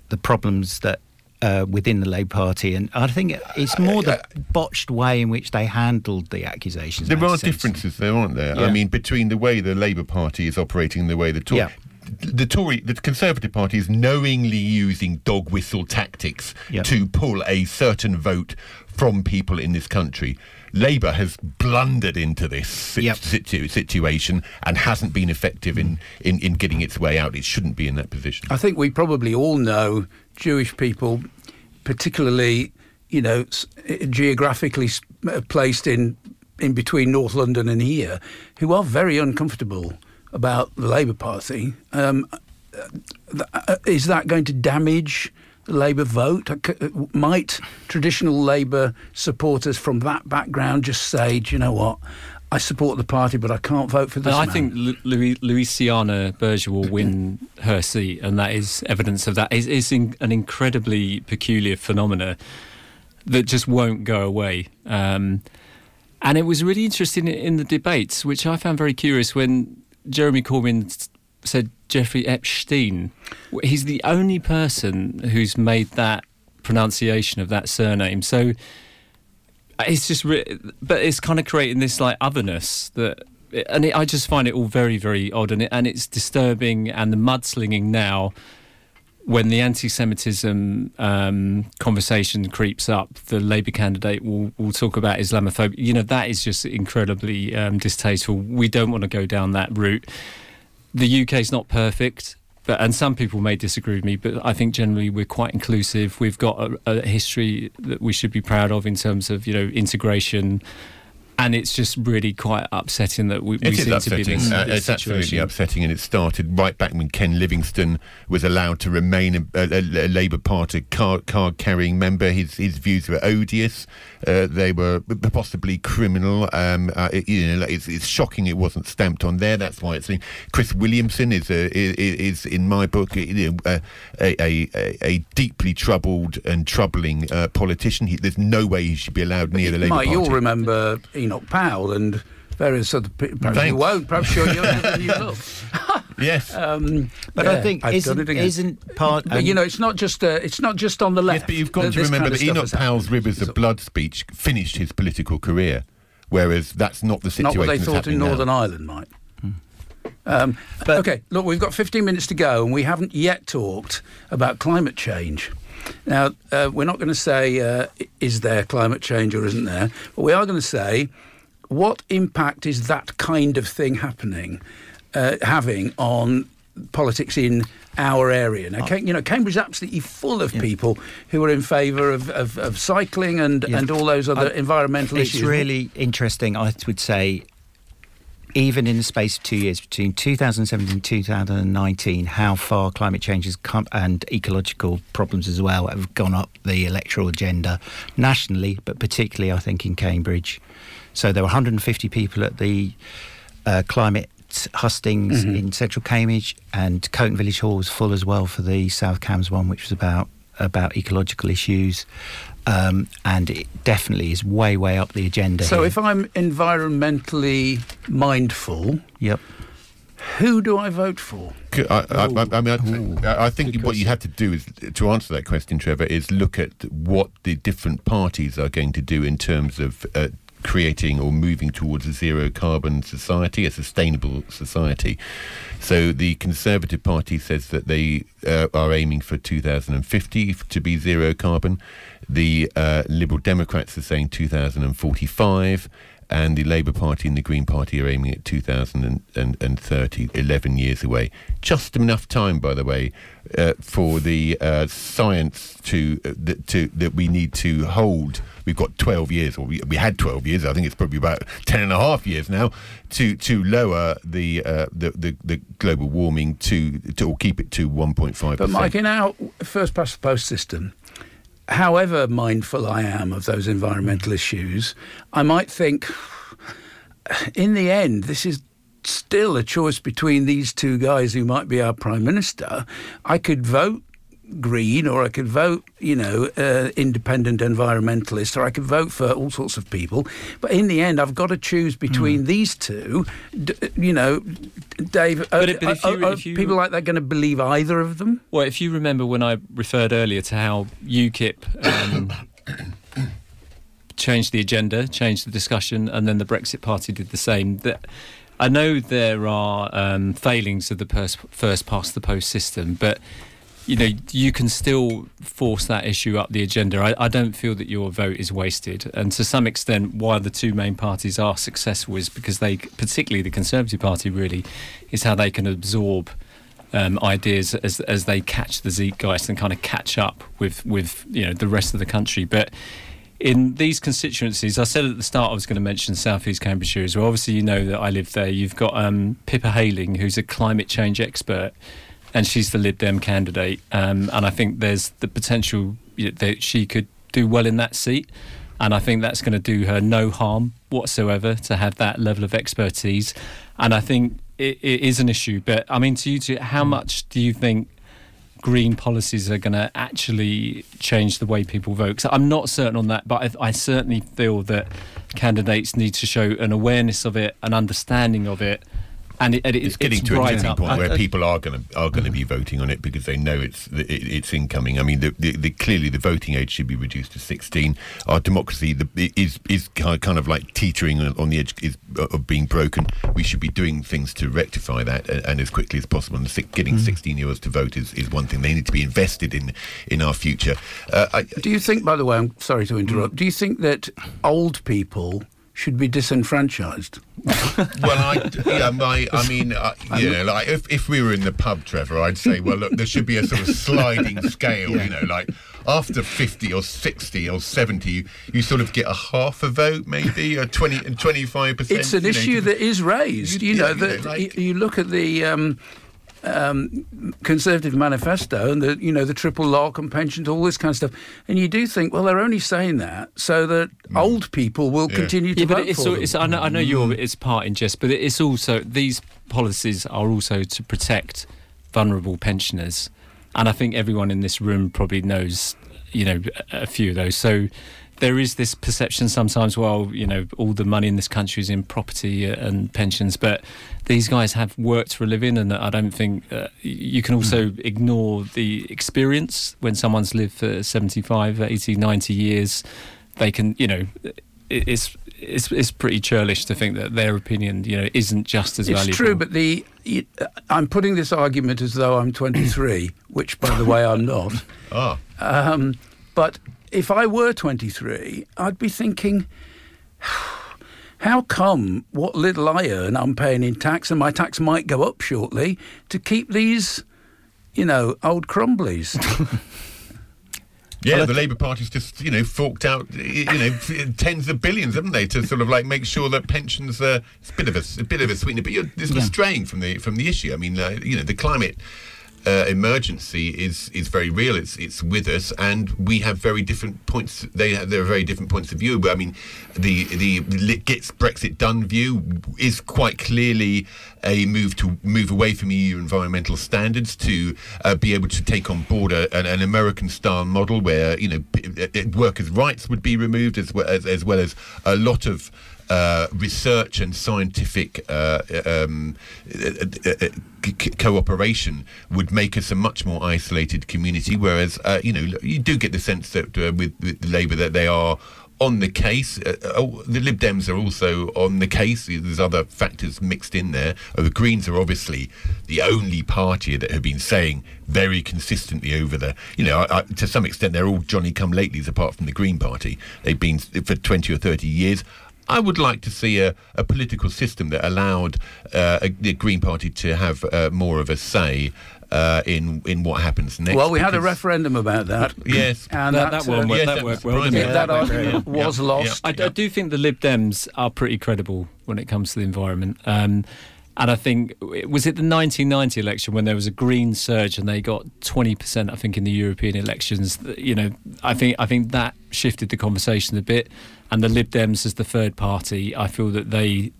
E: the problems that. Uh, within the Labour Party, and I think it's more the botched way in which they handled the accusations.
D: There are
E: anti-Semitism.
D: differences there, aren't there?
E: Yeah.
D: I mean, between the way the Labour Party is operating and the way the Tory.
E: Yeah.
D: The Tory, the Conservative Party is knowingly using dog whistle tactics
E: Yeah.
D: to pull a certain vote from people in this country. Labour has blundered into this sit-
E: Yep.
D: situ- situation and hasn't been effective in, in, in getting its way out. It shouldn't be in that position.
C: I think we probably all know Jewish people, particularly, you know, geographically placed in in between North London and here, who are very uncomfortable about the Labour Party. Um, uh, uh, is that going to damage the Labour vote? Uh, Might traditional Labour supporters from that background just say, do you know what? I support the party, but I can't vote for this.
F: I think Louis, Luciana Berger will win her seat, and that is evidence of that. It's, it's in, an incredibly peculiar phenomena that just won't go away. Um, and it was really interesting in, in the debates, which I found very curious when Jeremy Corbyn said Jeffrey Epstein. He's the only person who's made that pronunciation of that surname. So it's just, re- but it's kind of creating this like otherness that, and it, I just find it all very, very odd, and it, and it's disturbing. And the mudslinging now, when the anti-Semitism um, conversation creeps up, the Labour candidate will will talk about Islamophobia. You know that is just incredibly um, distasteful. We don't want to go down that route. The UK is not perfect. But, and some people may disagree with me, but I think generally we're quite inclusive. We've got a, a history that we should be proud of in terms of you know integration, and it's just really quite upsetting that we, we
D: It is
F: seem to be in
D: upsetting.
F: this,
D: Uh,
F: this
D: it's absolutely upsetting, and it started right back when Ken Livingstone was allowed to remain a, a, a Labour Party card, card carrying member. His his views were odious. Uh, they were possibly criminal. Um, uh, it- you know, it's, it's shocking it wasn't stamped on there. That's why it's. Chris Williamson is a, is, is in my book you know, uh, a, a, a, a deeply troubled and troubling uh, politician. He, there's no way he should be allowed near the Labour
C: Mike,
D: Party.
C: you'll remember Enoch Powell and various other people. Perhaps you won't. Perhaps you're younger than you look.
D: Yes.
C: Um,
E: But
C: yeah,
E: I think
C: I've
E: isn't,
C: done it again.
E: isn't part.
C: But you know, it's not just uh, it's not just on the left.
D: Yes, but you've got
C: that
D: to remember
C: kind of
D: that Enoch. Powell's Rivers of Blood speech finished his political career, whereas that's not the situation.
C: Not what they thought in
D: happening now.
C: Northern Ireland, Mike. Um,
E: But-
C: okay, look, we've got 15 minutes to go, and we haven't yet talked about climate change. Now, uh, we're not going to say uh, is there climate change or isn't there, but we are going to say what impact is that kind of thing happening, uh, having on politics in our area. Now, you know, Cambridge is absolutely full of people who are in favour of, of, of cycling and,
E: Yeah.
C: and all those other
E: I-
C: environmental
E: it's
C: issues.
E: It's really interesting. I would say, even in the space of two years between 2017 and 2019, how far climate change has come and ecological problems as well have gone up the electoral agenda nationally, but particularly, I think, in Cambridge. So there were 150 people at the uh, climate hustings in central Cambridge, and Coton Village Hall was full as well for the South Cambs one, which was about about ecological issues. Um, and it definitely is way, way up the agenda.
C: So
E: here.
C: if I'm environmentally mindful,
E: yep,
C: who do I vote for?
D: I mean, I, I think what you have to do is to answer that question, Trevor, is look at what the different parties are going to do in terms of uh, creating or moving towards a zero carbon society, a sustainable society. So the Conservative Party says that they uh, are aiming for 2050 to be zero carbon. The uh, Liberal Democrats are saying 2045 and the Labour Party and the Green Party are aiming at 2030, 11 years away. Just enough time, by the way, uh, for the uh, science to, uh, that, to that we need to hold. We've got 12 years, or we, we had 12 years. I think it's probably about 10 and a half years now to to lower the uh, the, the the global warming to, to or keep it to 1.5.
C: But Mike, in our first past the post system, however mindful I am of those environmental issues, I might think, in the end, this is still a choice between these two guys who might be our prime minister. I could vote green or I could vote, you know, uh, independent environmentalist or I could vote for all sorts of people. But in the end, I've got to choose between these two. D- you know, Dave,
F: But
C: are,
F: it- but if you-
C: are- are
F: if you-
C: people like that going to believe either of them?
F: Well, if you remember when I referred earlier to how UKIP um, changed the agenda, changed the discussion, and then the Brexit Party did the same. That I know there are um, failings of the pers- first past the post system, but you know you can still force that issue up the agenda. I, I don't feel that your vote is wasted, and to some extent, why the two main parties are successful is because they, particularly the Conservative Party, really is how they can absorb um, ideas as as they catch the zeitgeist and kind of catch up with with you know the rest of the country. But in these constituencies, I said at the start I was going to mention South East Cambridgeshire as well. Obviously, you know that I live there. You've got um, Pippa Heylings, who's a climate change expert, and she's the Lib Dem candidate. Um, and I think there's the potential that she could do well in that seat. And I think that's going to do her no harm whatsoever to have that level of expertise. And I think it, it is an issue. But I mean, to you two, how much do you think green policies are going to actually change the way people vote? 'Cause I'm not certain on that, but I, I certainly feel that candidates need to show an awareness of it, an understanding of it. And it, and it-
D: it's getting
F: it's
D: to a tipping
F: up.
D: point
F: I-
D: where
F: I-
D: people are going to are going to be voting on it because they know it's it, it's incoming. I mean, the, the, the, clearly the voting age should be reduced to 16. Our democracy the, is is kind of like teetering on on the edge is, uh, of being broken. We should be doing things to rectify that and, and as quickly as possible. And si- getting mm. 16 year olds to vote is, is one thing. They need to be invested in in our future. Uh, I,
C: Do you think, by the way, I'm sorry to interrupt, mm. do you think that old people should be disenfranchised?
D: well, I, yeah, my, I mean, uh, you know, like if, if we were in the pub, Trevor, I'd say, well, look, there should be a sort of sliding scale, you know, like after 50 or 60 or 70, you, you sort of get a half a vote, maybe, a 20 and 25%.
C: It's an
D: you know,
C: issue that is raised.
D: You-
C: You know,
D: yeah, you know,
C: that
D: like-
C: y- you look at the um, um, Conservative manifesto and the you know the triple lock and pensions, all this kind of stuff, and you do think, well, they're only saying that so that old people will
D: Yeah.
C: continue to
F: Yeah, but
C: vote
F: it's,
C: for
F: al-
C: them.
F: it's I know, I know you're it's part in jest, but it's also these policies are also to protect vulnerable pensioners, and I think everyone in this room probably knows, you know, a a few of those. So there is this perception sometimes, well, you know, all the money in this country is in property and pensions, but these guys have worked for a living, and I don't think uh, you can also ignore the experience when someone's lived for 75, 80, 90 years. They can, you know, it's it's it's pretty churlish to think that their opinion, you know, isn't just as
C: It's
F: valuable.
C: It's true, but the y- I'm putting this argument as though I'm 23, which, by the way, I'm not.
D: Ah,
C: Um, but if I were 23, I'd be thinking, how come what little I earn I'm paying in tax, and my tax might go up shortly to keep these, you know, old crumblies?
D: yeah, the Labour Party's just, you know, forked out, you know, tens of billions, haven't they, to sort of like make sure that pensions are, it's a bit of a, a bit of a sweetener, but you're, this was straying from the, from the issue. I mean, uh, you know, the climate, uh, emergency is is very real. It's it's with us, and we have very different points. They have, there are very different points of view. But I mean, the the gets Brexit done view is quite clearly a move to move away from EU environmental standards to uh, be able to take on board a, an, an, American style model where you know workers' rights would be removed as well as, as well as a lot of uh, research and scientific uh, um, uh, cooperation would make us a much more isolated community. Whereas, uh, you know, you do get the sense that uh, with, with Labour that they are on the case. Uh, oh, the Lib Dems are also on the case. There's other factors mixed in there. Oh, the Greens are obviously the only party that have been saying very consistently over the, you know, I, I, to some extent, they're all Johnny come latelys apart from the Green Party. They've been for 20 or 30 years. I would like to see a, a political system that allowed uh, a, the Green Party to have uh, more of a say uh, in in what happens next.
C: Well, we had a referendum about that.
D: yes,
F: and that, that, that one, uh, yes, that worked well.
C: Yeah, that argument yeah. was yeah. lost.
F: I, I, do think the Lib Dems are pretty credible when it comes to the environment. Um, and I think was it the 1990 election when there was a green surge and they got 20%. I think in the European elections. You know, I think I think that shifted the conversation a bit and the Lib Dems as the third party, I feel that they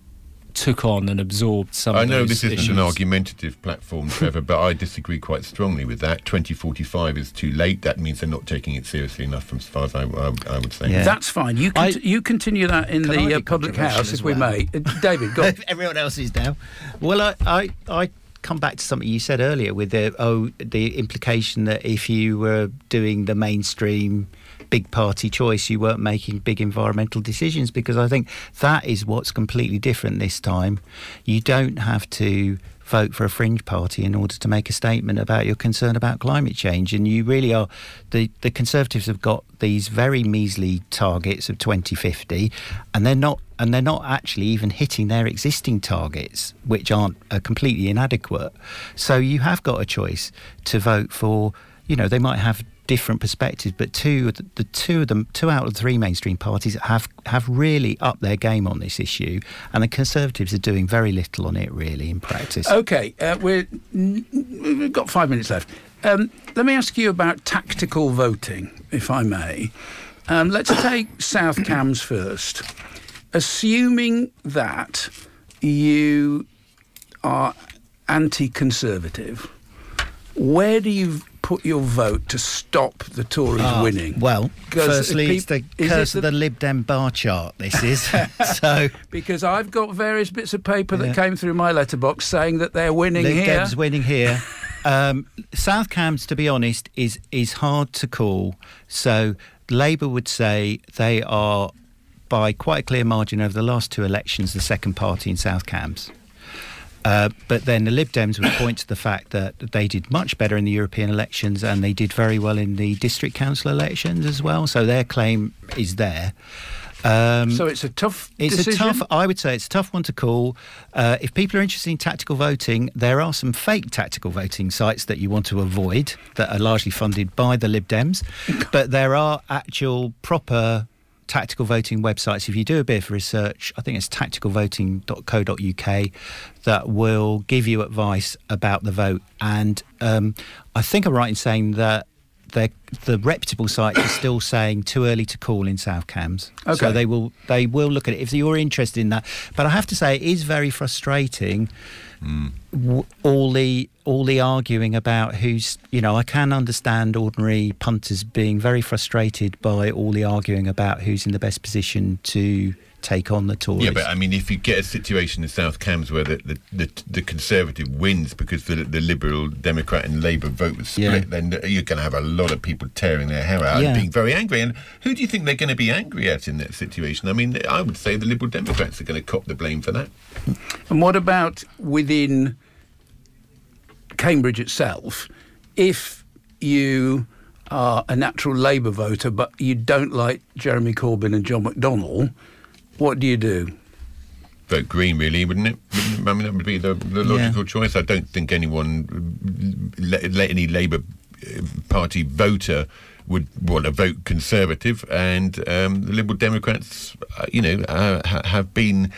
F: took on and absorbed some. Of this.
D: I know
F: this
D: isn't issues. an argumentative platform, Trevor, but I disagree quite strongly with that. 2045 is too late. That means they're not taking it seriously enough, from as far as I, I, I would say.
C: Yeah. That's fine. You I, you continue that in the uh, public house, if well? we may. Uh, David, go.
E: Everyone else is now. Well, I, I, I come back to something you said earlier with the oh the implication that if you were doing the mainstream big party choice, you weren't making big environmental decisions because I think that is what's completely different this time. You don't have to vote for a fringe party in order to make a statement about your concern about climate change. And you really are, the, the Conservatives have got these very measly targets of 2050, and they're not. And they're not actually even hitting their existing targets, which aren't uh, completely inadequate. So you have got a choice to vote for. You know, they might have different perspectives, but two the two of them, two out of the three mainstream parties have have really upped their game on this issue, and the Conservatives are doing very little on it really in practice.
C: Okay, uh, we're we've got five minutes left. Um, let me ask you about tactical voting, if I may. Um, let's take South Cambs first. Assuming that you are anti-conservative, where do you put your vote to stop the Tories uh, winning?
E: Well, firstly, it's because of the, the Lib Dem bar chart. This is so
C: because I've got various bits of paper that yeah. came through my letterbox saying that they're winning
E: Lib
C: here.
E: Dem's winning here. um, South Cambs, to be honest, is is hard to call. So Labour would say they are by quite a clear margin over the last two elections the second party in South Cambs. Uh, but then the Lib Dems would point to the fact that they did much better in the European elections and they did very well in the district council elections as well. So their claim is there.
C: Um, so it's a tough.
E: It's
C: decision?
E: a tough. I would say it's a tough one to call. Uh, if people are interested in tactical voting, there are some fake tactical voting sites that you want to avoid that are largely funded by the Lib Dems, but there are actual proper tactical voting websites, if you do a bit of research, I think it's tacticalvoting.co.uk, that will give you advice about the vote. And um, I think I'm right in saying that the reputable sites are still saying too early to call in South Cambs. Okay. So they will they will look at it if you're interested in that. But I have to say it is very frustrating Mm. all the all the arguing about who's you know I can understand ordinary punters being very frustrated by all the arguing about who's in the best position to take on the Tories.
D: Yeah, but I mean, if you get a situation in South Cambs where the the, the, the Conservative wins because the, the Liberal, Democrat, and Labour vote was split, yeah. then you're going to have a lot of people tearing their hair out yeah. and being very angry. And who do you think they're going to be angry at in that situation? I mean, I would say the Liberal Democrats are going to cop the blame for that.
C: And what about within Cambridge itself? If you are a natural Labour voter, but you don't like Jeremy Corbyn and John McDonnell, what do you do?
D: Vote Green, really, wouldn't it? I mean, that would be the, the logical yeah. choice. I don't think anyone, let, let any Labour uh, Party voter would want to vote Conservative, and um, the Liberal Democrats, uh, you know, uh, ha- have been,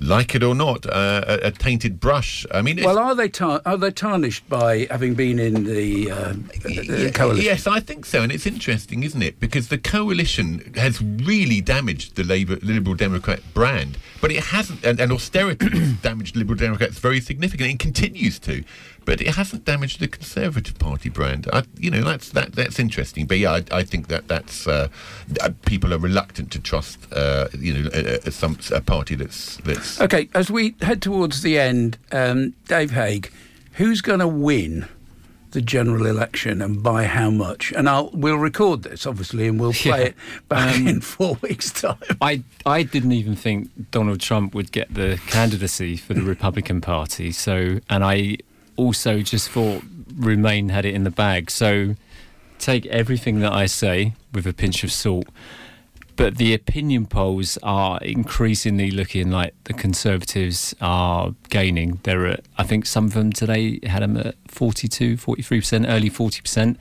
D: like it or not, uh, a, a tainted brush. I mean,
C: well, are they tar- are they tarnished by having been in the, uh, the coalition?
D: Yes, I think so, and it's interesting, isn't it? Because the coalition has really damaged the Labour Liberal Democrat brand, but it hasn't, and, and austerity has damaged Liberal Democrats very significantly, and continues to but it hasn't damaged the Conservative Party brand. I, you know, that's that that's interesting. But yeah, I, I think that that's uh, uh people are reluctant to trust, uh, you know, a, a, some a party that's that's
C: okay. As we head towards the end, um, Dave Haig, who's going to win? the general election and by how much. And I'll we'll record this obviously and we'll play yeah. it back um, in four weeks' time.
F: I I didn't even think Donald Trump would get the candidacy for the Republican Party. So and I also just thought Remain had it in the bag. So take everything that I say with a pinch of salt. But the opinion polls are increasingly looking like the Conservatives are gaining. They're at, I think some of them today had them at 42, 43%, early 40%.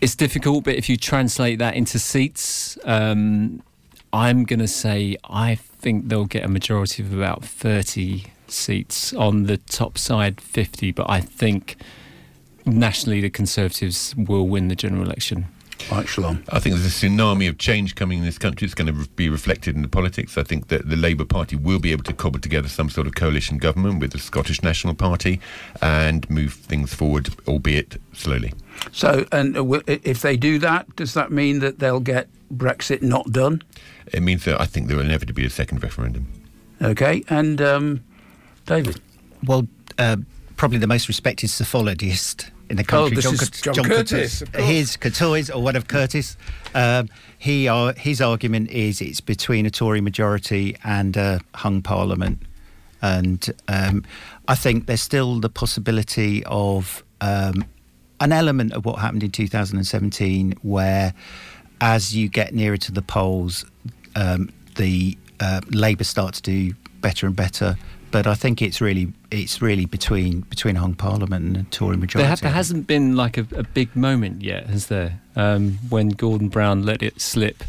F: It's difficult, but if you translate that into seats, um, I'm going to say I think they'll get a majority of about 30 seats on the top side 50, but I think nationally the Conservatives will win the general election.
C: Right, Scialom.
D: I think there's a tsunami of change coming in this country. It's going to be reflected in the politics. I think that the Labour Party will be able to cobble together some sort of coalition government with the Scottish National Party and move things forward, albeit slowly.
C: So, and uh, if they do that, does that mean that they'll get Brexit not done?
D: It means that I think there will inevitably be a second referendum.
C: Okay, and um, David?
E: Well, uh, probably the most respected psephologist in the country,
C: oh, John, John, John. Curtice
E: his Curtice or whatever Curtice. Um, he uh, his argument is it's between a Tory majority and a hung parliament, and um, I think there's still the possibility of um, an element of what happened in 2017, where as you get nearer to the polls, um, the uh, Labour start to do better and better but I think it's really it's really between between Hung Parliament and the Tory majority.
F: There, ha- there hasn't been like a, a, big moment yet, has there? Um, when Gordon Brown let it slip.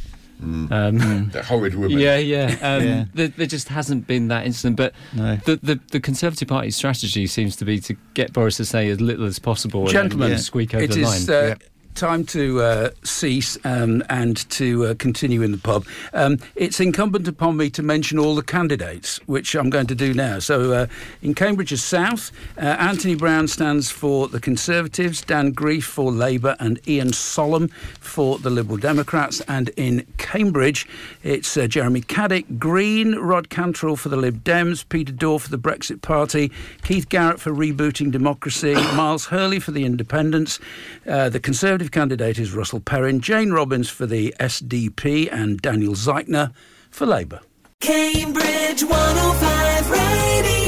D: Mm. Um, that horrid woman.
F: Yeah, yeah. Um, yeah. There, there, just hasn't been that incident. But no. the, the, the Conservative Party's strategy seems to be to get Boris to say as little as possible
C: Gentlemen,
F: and yeah. squeak over
C: it
F: the
C: is,
F: line.
C: Uh, time to uh, cease um, and to uh, continue in the pub. Um, it's incumbent upon me to mention all the candidates, which I'm going to do now. So, uh, in Cambridge's South, uh, Anthony Browne stands for the Conservatives, Dan Greef for Labour, and Ian Sollom for the Liberal Democrats. And in Cambridge, it's uh, Jeremy Caddick, Green, Rod Cantrell for the Lib Dems, Peter Dawe for the Brexit Party, Keith Garrett for Rebooting Democracy, Miles Hurley for the Independents, uh, the Conservative Conservative candidate is Russell Perrin, Jane Robbins for the SDP, and Daniel Zeichner for Labour. Cambridge 105 Radio.